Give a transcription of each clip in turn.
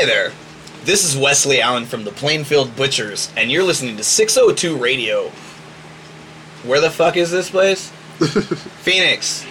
Hi there. This is Wesley Allen from the Plainfield Butchers, and you're listening to 602 Radio. Where the fuck is this place? Phoenix.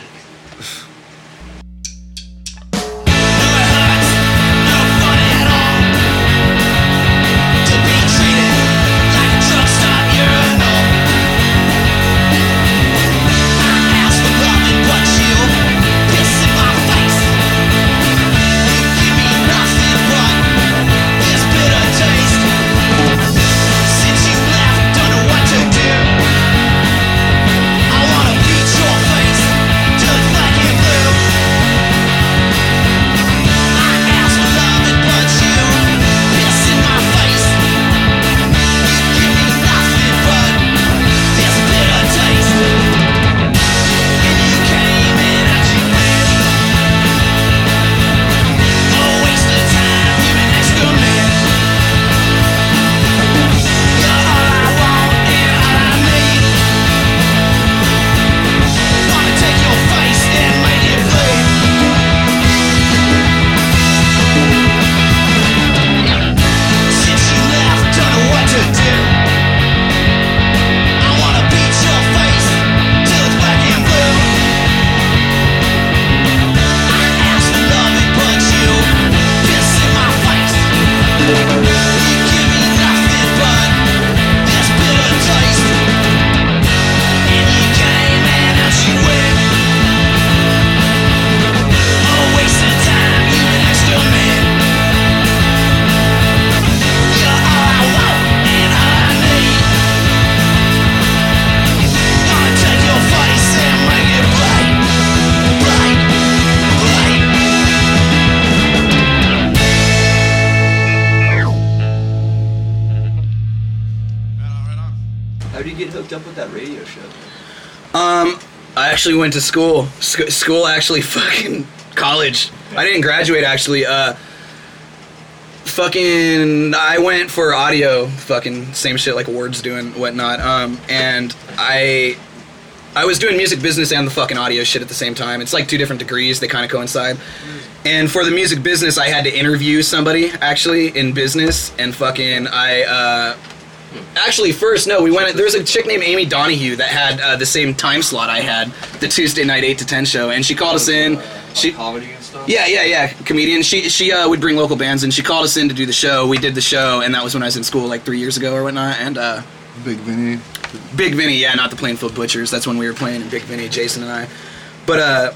Hooked up with that radio show? Um, I actually went to school. Sc- school, actually, fucking college. I didn't graduate actually. Uh, fucking, I went for audio. Fucking same shit like Ward's doing, whatnot. Um, and I, I was doing music business and the fucking audio shit at the same time. It's like two different degrees. They kind of coincide. And for the music business, I had to interview somebody actually in business, and fucking I. Uh, Actually, first, no, we went. There was a chick named Amy Donahue that had uh, the same time slot I had, the Tuesday night eight to ten show, and she called us in. She, comedy and stuff. yeah, yeah, yeah, comedian. She she uh, would bring local bands, and she called us in to do the show. We did the show, and that was when I was in school, like three years ago or whatnot. And uh, Big Vinny. Big Vinny, yeah, not the Plainfield Butchers. That's when we were playing in Big Vinny, Jason and I. But uh,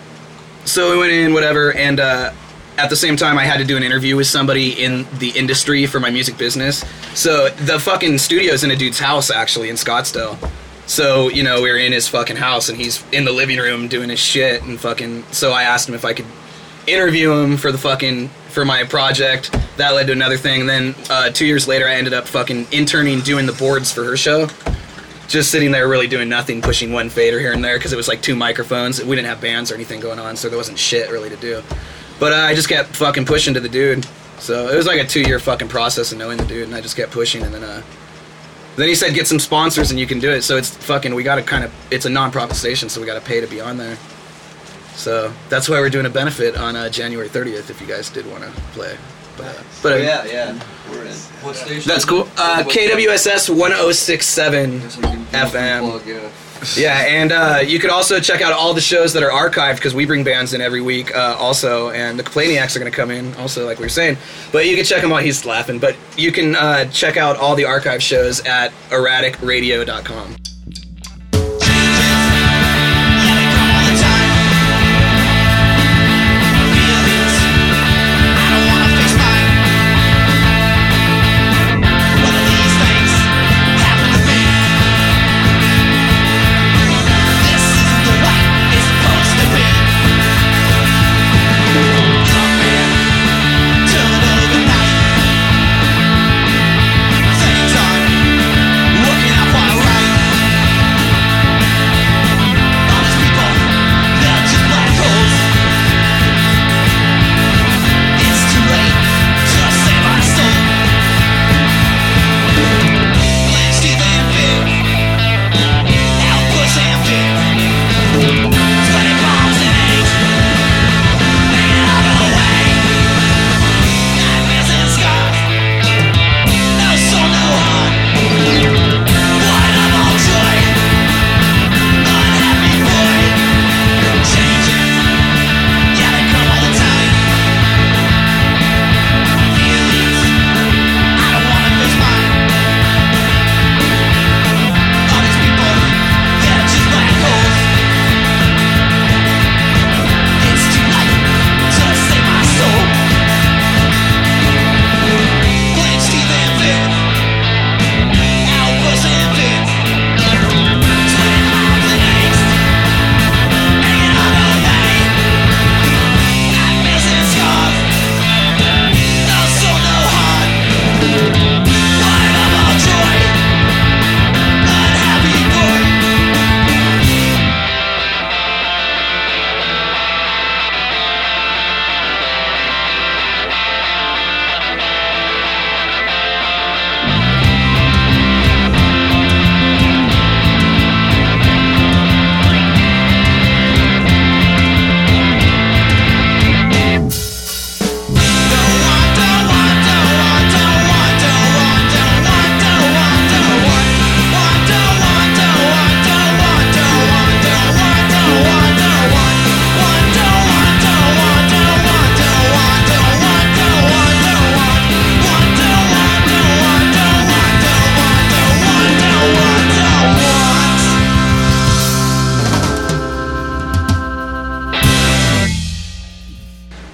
so we went in, whatever, and uh, at the same time, I had to do an interview with somebody in the industry for my music business. So the fucking studio's in a dude's house actually in Scottsdale. So you know we were in his fucking house, and he's in the living room doing his shit, and fucking. So I asked him if I could interview him for the fucking for my project. That led to another thing. And then uh, two years later, I ended up fucking interning doing the boards for her show just sitting there really doing nothing, pushing one fader here and there because it was like two microphones. We didn't have bands or anything going on, so there wasn't shit really to do. But uh, I just kept fucking pushing to the dude. So it was like a two year fucking process of knowing the dude, and I just kept pushing, and then uh, then he said get some sponsors and you can do it. So it's fucking we got to kind of it's a non-profit station, so we got to pay to be on there. So that's why we're doing a benefit on uh, January 30th if you guys did want to play. But, uh, but uh, yeah, yeah. We're in. What station? that's cool. Uh, KWSS 1067 FM. yeah. And uh, you could also check out all the shows that are archived because we bring bands in every week, uh, also, and the Complaniacs are going to come in, also, like we were saying. But you can check them out. He's laughing, but you can uh, check out all the archive shows at erraticradio.com.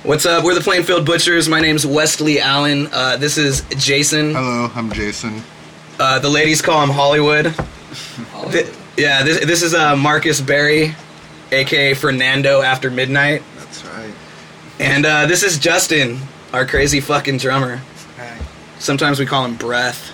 What's up? We're the Plainfield Butchers. My name's Wesley Allen. Uh, this is Jason. Hello, I'm Jason. Uh, the ladies call him Hollywood. Th- yeah, this, this is uh, Marcus Berry, aka Fernando After Midnight. That's right. And uh, this is Justin, our crazy fucking drummer. Sometimes we call him Breath.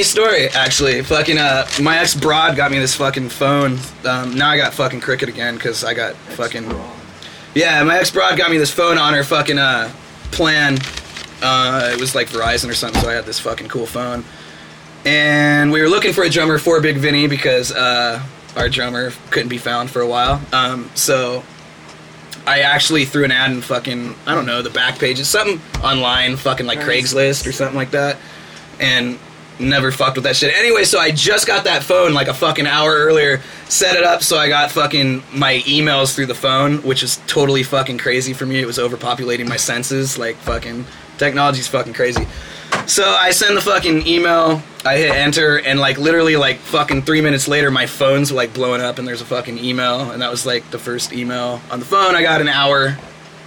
Funny story, actually. Fucking, uh, my ex broad got me this fucking phone. Um, now I got fucking cricket again because I got fucking. Yeah, my ex broad got me this phone on her fucking uh, plan. Uh, it was like Verizon or something, so I had this fucking cool phone. And we were looking for a drummer for Big Vinny because uh, our drummer couldn't be found for a while. Um, so I actually threw an ad in fucking I don't know the back pages, something online, fucking like Craigslist or something like that, and never fucked with that shit. Anyway, so I just got that phone like a fucking hour earlier, set it up so I got fucking my emails through the phone, which is totally fucking crazy for me. It was overpopulating my senses, like fucking technology's fucking crazy. So I send the fucking email, I hit enter, and like literally like fucking three minutes later, my phone's like blowing up, and there's a fucking email, and that was like the first email on the phone I got an hour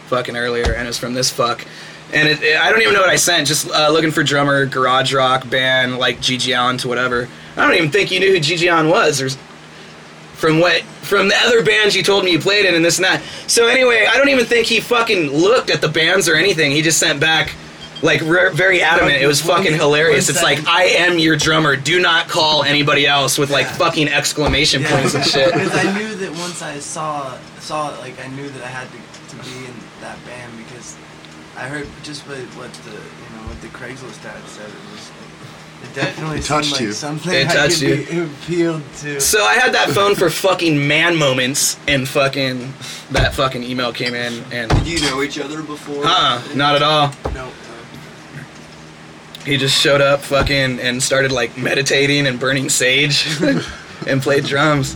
fucking earlier, and it's from this fuck. And it, it- I don't even know what I sent. Just uh, looking for drummer, garage rock band, like GG Allin to whatever. I don't even think you knew who GG Allin was. There's from what from the other bands you told me you played in and this and that. So anyway, I don't even think he fucking looked at the bands or anything. He just sent back like re- very adamant. It was fucking hilarious. It's like I am your drummer. Do not call anybody else with like Yeah. fucking exclamation points and shit. Because I knew that once I saw saw it, like I knew that I had to, to be in that band because I heard just what, what the you know what the Craigslist ad said. It was it definitely It touched seemed like you. something It I touched could you. be appealed to. So I had that phone for fucking man moments, and fucking that fucking email came in, and Did you know each other before? uh, not at all. no, no. He just showed up, fucking, and started like meditating and burning sage, and played drums.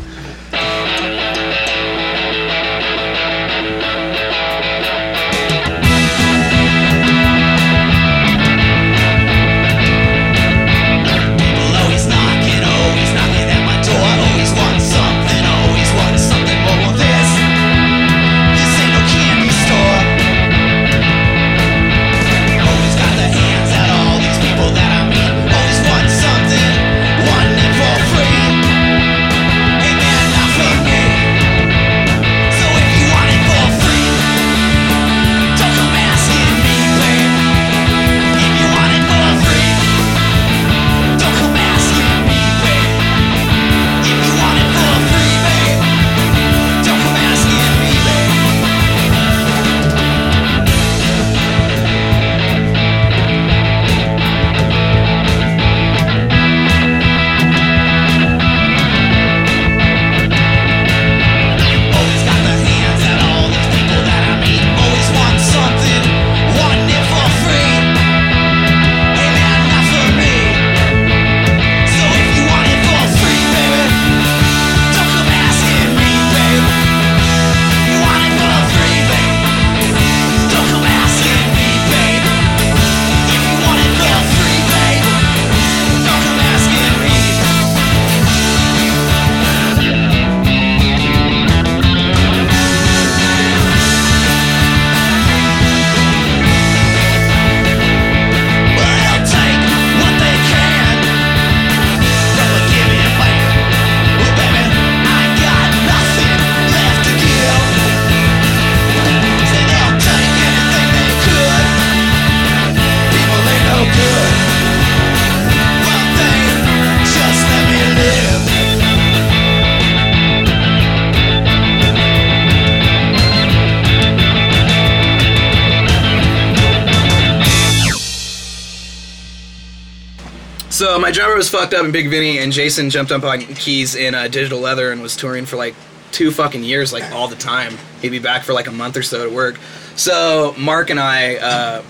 So my drummer was fucked up in Big Vinny, and Jason jumped up on keys in uh, Digital Leather and was touring for like two fucking years, like all the time. He'd be back for like a month or so to work. So Mark and I uh,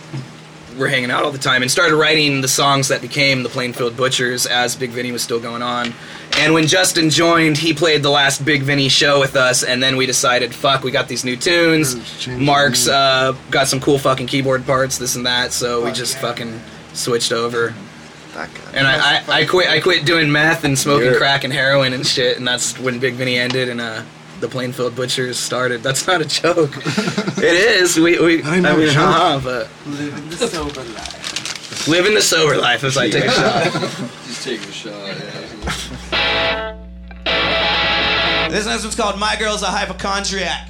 were hanging out all the time and started writing the songs that became the Plainfield Butchers as Big Vinny was still going on. And when Justin joined, he played the last Big Vinny show with us, and then we decided, fuck, we got these new tunes. Mark's uh, got some cool fucking keyboard parts, this and that, so we just fucking switched over. That guy. And I, I, I quit I quit doing meth and smoking Yeah. crack and heroin and shit, and that's when Big Vinny ended and uh, the Plainfield Butchers started. That's not a joke. it is. We, we I know, mean, shut up. haha, but Living the sober life. living the sober life as I take a shot. Just take a shot. Yeah. This next one's called My Girl's a Hypochondriac.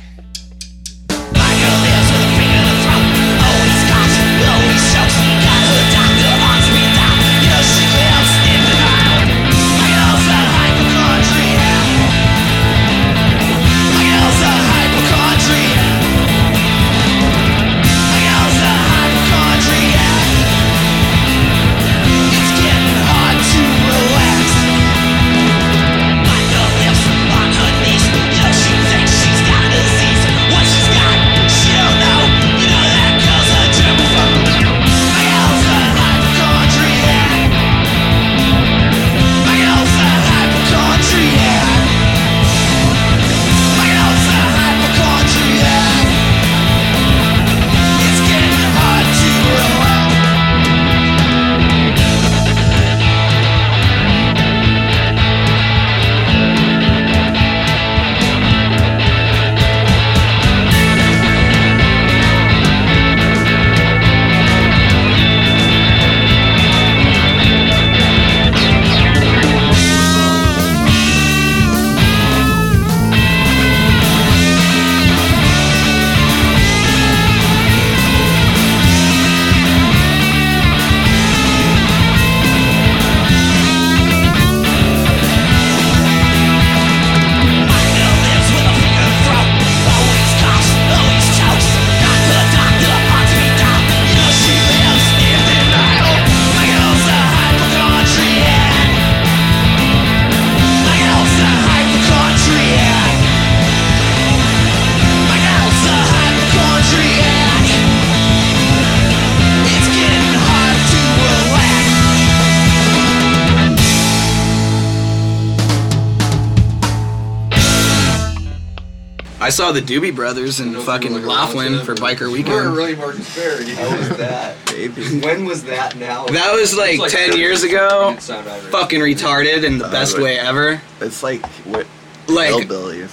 I saw the Doobie Brothers in know if fucking you were like Laughlin for to- Biker We're Weekend. really Marcus Berry. How was that, baby? When was that now? That was like, It's like 10 years ago. didn't sound outrageous. Fucking retarded in the Uh, best but- way ever. It's like what Like hillbillies.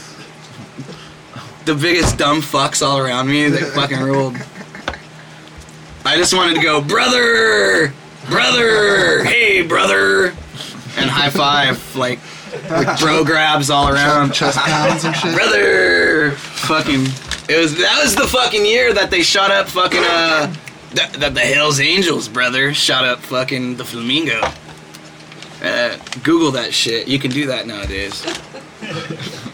the biggest dumb fucks all around me that fucking ruled. I just wanted to go, brother, brother, hey, brother, and high five, like bro grabs all around. Chest pounds and shit. brother fucking it was that was the fucking year that they shot up fucking uh that, that the Hells Angels brother shot up fucking the Flamingo. Uh, Google that shit. You can do that nowadays.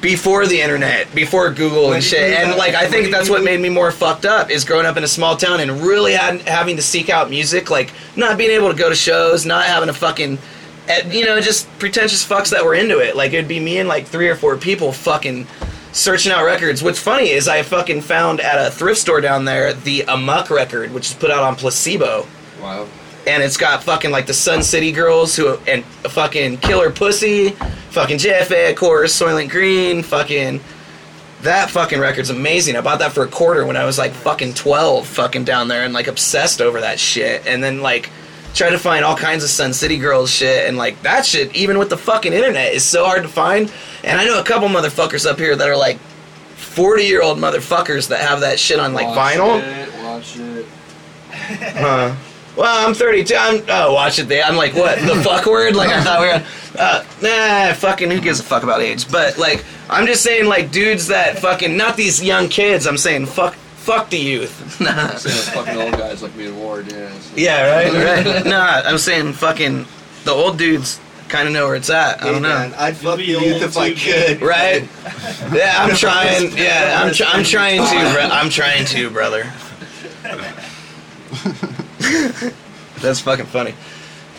before the internet, before Google and shit. And like? I think that's what made me more fucked up is growing up in a small town and really had, having to seek out music, like not being able to go to shows, not having a fucking, eh, you know, just pretentious fucks that were into it. Like it'd be me and like three or four people fucking searching out records. What's funny is I fucking found at a thrift store down there the Amuck record, which is put out on Placebo Wow. And it's got fucking like the Sun City Girls who and fucking Killer Pussy, fucking JFA of course, Soylent Green, fucking that fucking record's amazing. I bought that for a quarter when I was like fucking twelve, fucking down there and like obsessed over that shit. And then like tried to find all kinds of Sun City Girls shit and like that shit, even with the fucking internet, is so hard to find. And I know a couple motherfuckers up here that are like forty year old motherfuckers that have that shit on like vinyl. It, watch it. Huh. Well, I'm 32. I'm oh, watch it. There. I'm like, what the fuck word? Like I thought we were. Uh, nah, fucking. Who gives a fuck about age? But like, I'm just saying, like, dudes that fucking not these young kids. I'm saying, fuck, fuck the youth. Nah. Same as fucking old guys like me and Ward, yeah. so- Yeah, right, right. nah, I'm saying, fucking, the old dudes kind of know where it's at. I don't know. man, I'd fuck the youth if I could. Right? Yeah, I'm trying. Yeah, I'm, tr- I'm trying to. Bro- I'm trying to, brother. That's fucking funny.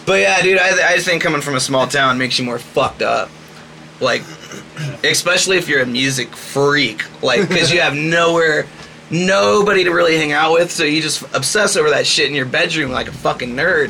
But yeah, dude, I, I think coming from a small town makes you more fucked up. Like, especially if you're a music freak. Like, because you have nowhere, nobody to really hang out with, so you just obsess over that shit in your bedroom like a fucking nerd.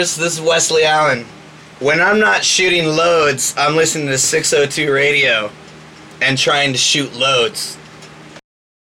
This is Wesley Allen. When I'm not shooting loads, I'm listening to 602 radio and trying to shoot loads.